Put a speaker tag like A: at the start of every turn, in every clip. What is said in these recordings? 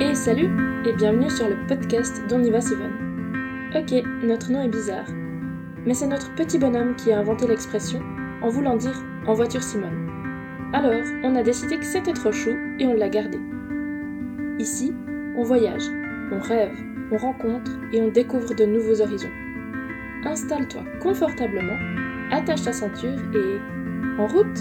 A: Et salut et bienvenue sur le podcast d'On y va Simone. Ok, notre nom est bizarre, mais c'est notre petit bonhomme qui a inventé l'expression en voulant dire en voiture Simone. Alors, on a décidé que c'était trop chou et on l'a gardé. Ici, on voyage, on rêve, on rencontre et on découvre de nouveaux horizons. Installe-toi confortablement, attache ta ceinture et en route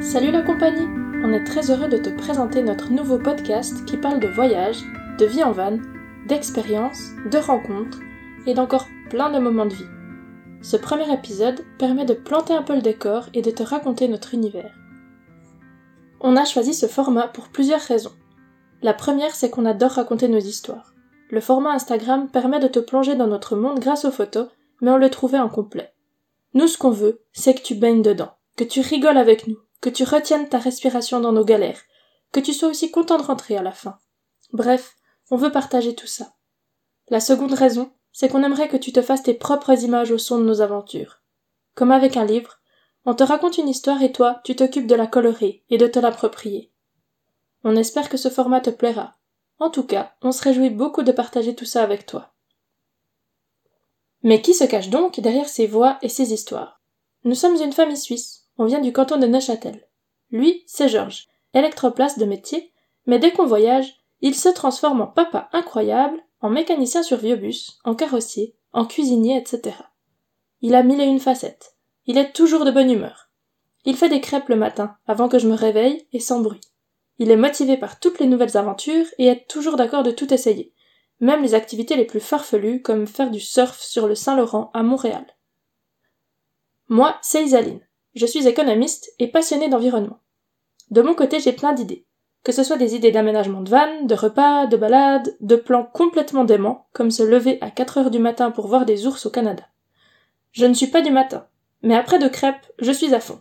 A: Salut la compagnie On est très heureux de te présenter notre nouveau podcast qui parle de voyage, de vie en van, d'expériences, de rencontres et d'encore plein de moments de vie. Ce premier épisode permet de planter un peu le décor et de te raconter notre univers. On a choisi ce format pour plusieurs raisons. La première, c'est qu'on adore raconter nos histoires. Le format Instagram permet de te plonger dans notre monde grâce aux photos, mais on le trouvait incomplet. Nous, ce qu'on veut, c'est que tu baignes dedans, que tu rigoles avec nous, que tu retiennes ta respiration dans nos galères, que tu sois aussi content de rentrer à la fin. Bref, on veut partager tout ça. La seconde raison, c'est qu'on aimerait que tu te fasses tes propres images au son de nos aventures. Comme avec un livre, on te raconte une histoire et toi, tu t'occupes de la colorer et de te l'approprier. On espère que ce format te plaira. En tout cas, on se réjouit beaucoup de partager tout ça avec toi. Mais qui se cache donc derrière ces voix et ces histoires? Nous sommes une famille suisse, on vient du canton de Neuchâtel. Lui, c'est Georges, électroplace de métier, mais dès qu'on voyage, il se transforme en papa incroyable, en mécanicien sur vieux bus, en carrossier, en cuisinier, etc. Il a mille et une facettes. Il est toujours de bonne humeur. Il fait des crêpes le matin, avant que je me réveille, et sans bruit. Il est motivé par toutes les nouvelles aventures et est toujours d'accord de tout essayer, même les activités les plus farfelues comme faire du surf sur le Saint-Laurent à Montréal. Moi, c'est Isaline. Je suis économiste et passionnée d'environnement. De mon côté, j'ai plein d'idées. Que ce soit des idées d'aménagement de vannes, de repas, de balades, de plans complètement déments, comme se lever à 4 heures du matin pour voir des ours au Canada. Je ne suis pas du matin, mais après de crêpes, je suis à fond.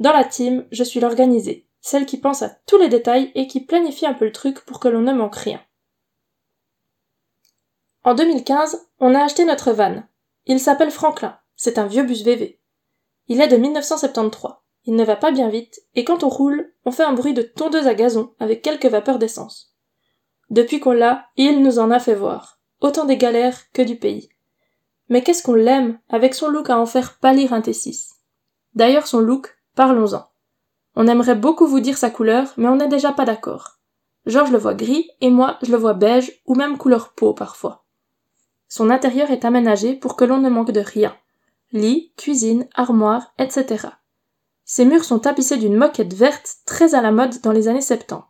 A: Dans la team, je suis l'organisée, celle qui pense à tous les détails et qui planifie un peu le truc pour que l'on ne manque rien. En 2015, on a acheté notre van. Il s'appelle Franklin. C'est un vieux bus VV. Il est de 1973. Il ne va pas bien vite, et quand on roule, on fait un bruit de tondeuse à gazon avec quelques vapeurs d'essence. Depuis qu'on l'a, il nous en a fait voir. Autant des galères que du pays. Mais qu'est-ce qu'on l'aime, avec son look à en faire pâlir un T6. D'ailleurs, son look, parlons-en. On aimerait beaucoup vous dire sa couleur, mais on n'est déjà pas d'accord. Georges le voit gris, et moi, je le vois beige, ou même couleur peau parfois. Son intérieur est aménagé pour que l'on ne manque de rien lit, cuisine, armoire, etc. Ses murs sont tapissés d'une moquette verte très à la mode dans les années 70.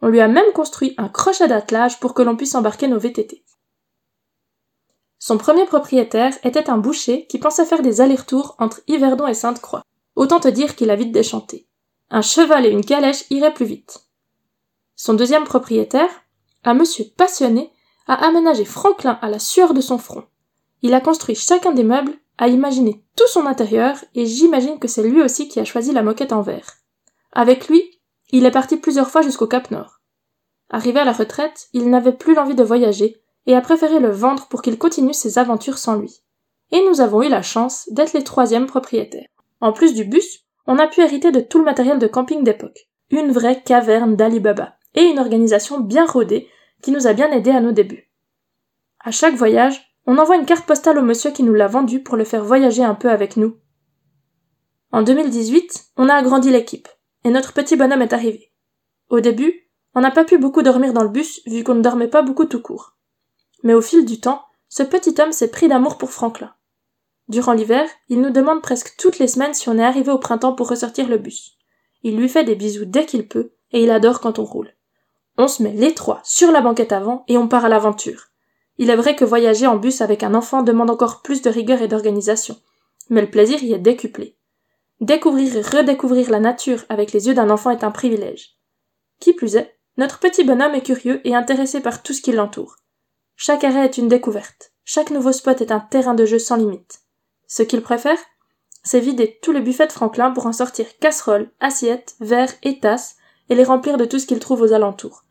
A: On lui a même construit un crochet d'attelage pour que l'on puisse embarquer nos VTT. Son premier propriétaire était un boucher qui pensait faire des allers-retours entre Yverdon et Sainte-Croix. Autant te dire qu'il a vite déchanté. Un cheval et une calèche iraient plus vite. Son deuxième propriétaire, un monsieur passionné, a aménagé Franklin à la sueur de son front. Il a construit chacun des meubles a imaginé tout son intérieur et j'imagine que c'est lui aussi qui a choisi la moquette en verre. Avec lui, il est parti plusieurs fois jusqu'au Cap Nord. Arrivé à la retraite, il n'avait plus l'envie de voyager et a préféré le vendre pour qu'il continue ses aventures sans lui. Et nous avons eu la chance d'être les troisièmes propriétaires. En plus du bus, on a pu hériter de tout le matériel de camping d'époque. Une vraie caverne d'Alibaba. Et une organisation bien rodée qui nous a bien aidés à nos débuts. À chaque voyage, on envoie une carte postale au monsieur qui nous l'a vendu pour le faire voyager un peu avec nous. En 2018, on a agrandi l'équipe, et notre petit bonhomme est arrivé. Au début, on n'a pas pu beaucoup dormir dans le bus vu qu'on ne dormait pas beaucoup tout court. Mais au fil du temps, ce petit homme s'est pris d'amour pour Franklin. Durant l'hiver, il nous demande presque toutes les semaines si on est arrivé au printemps pour ressortir le bus. Il lui fait des bisous dès qu'il peut, et il adore quand on roule. On se met les trois sur la banquette avant et on part à l'aventure. Il est vrai que voyager en bus avec un enfant demande encore plus de rigueur et d'organisation, mais le plaisir y est décuplé. Découvrir et redécouvrir la nature avec les yeux d'un enfant est un privilège. Qui plus est, notre petit bonhomme est curieux et intéressé par tout ce qui l'entoure. Chaque arrêt est une découverte, chaque nouveau spot est un terrain de jeu sans limite. Ce qu'il préfère, c'est vider tous les buffets de Franklin pour en sortir casseroles, assiettes, verres et tasses, et les remplir de tout ce qu'il trouve aux alentours.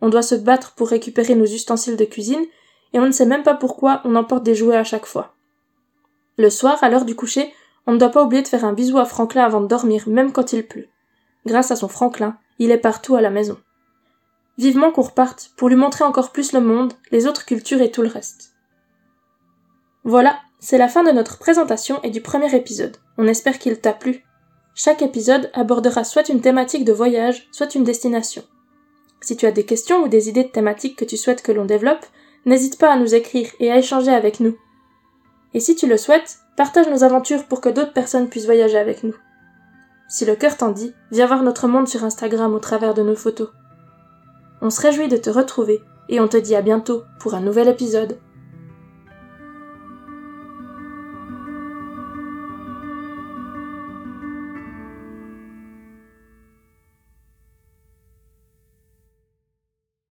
A: on doit se battre pour récupérer nos ustensiles de cuisine, et on ne sait même pas pourquoi on emporte des jouets à chaque fois. Le soir, à l'heure du coucher, on ne doit pas oublier de faire un bisou à Franklin avant de dormir, même quand il pleut. Grâce à son Franklin, il est partout à la maison. Vivement qu'on reparte pour lui montrer encore plus le monde, les autres cultures et tout le reste. Voilà, c'est la fin de notre présentation et du premier épisode. On espère qu'il t'a plu. Chaque épisode abordera soit une thématique de voyage, soit une destination. Si tu as des questions ou des idées de thématiques que tu souhaites que l'on développe, n'hésite pas à nous écrire et à échanger avec nous. Et si tu le souhaites, partage nos aventures pour que d'autres personnes puissent voyager avec nous. Si le cœur t'en dit, viens voir notre monde sur Instagram au travers de nos photos. On se réjouit de te retrouver et on te dit à bientôt pour un nouvel épisode.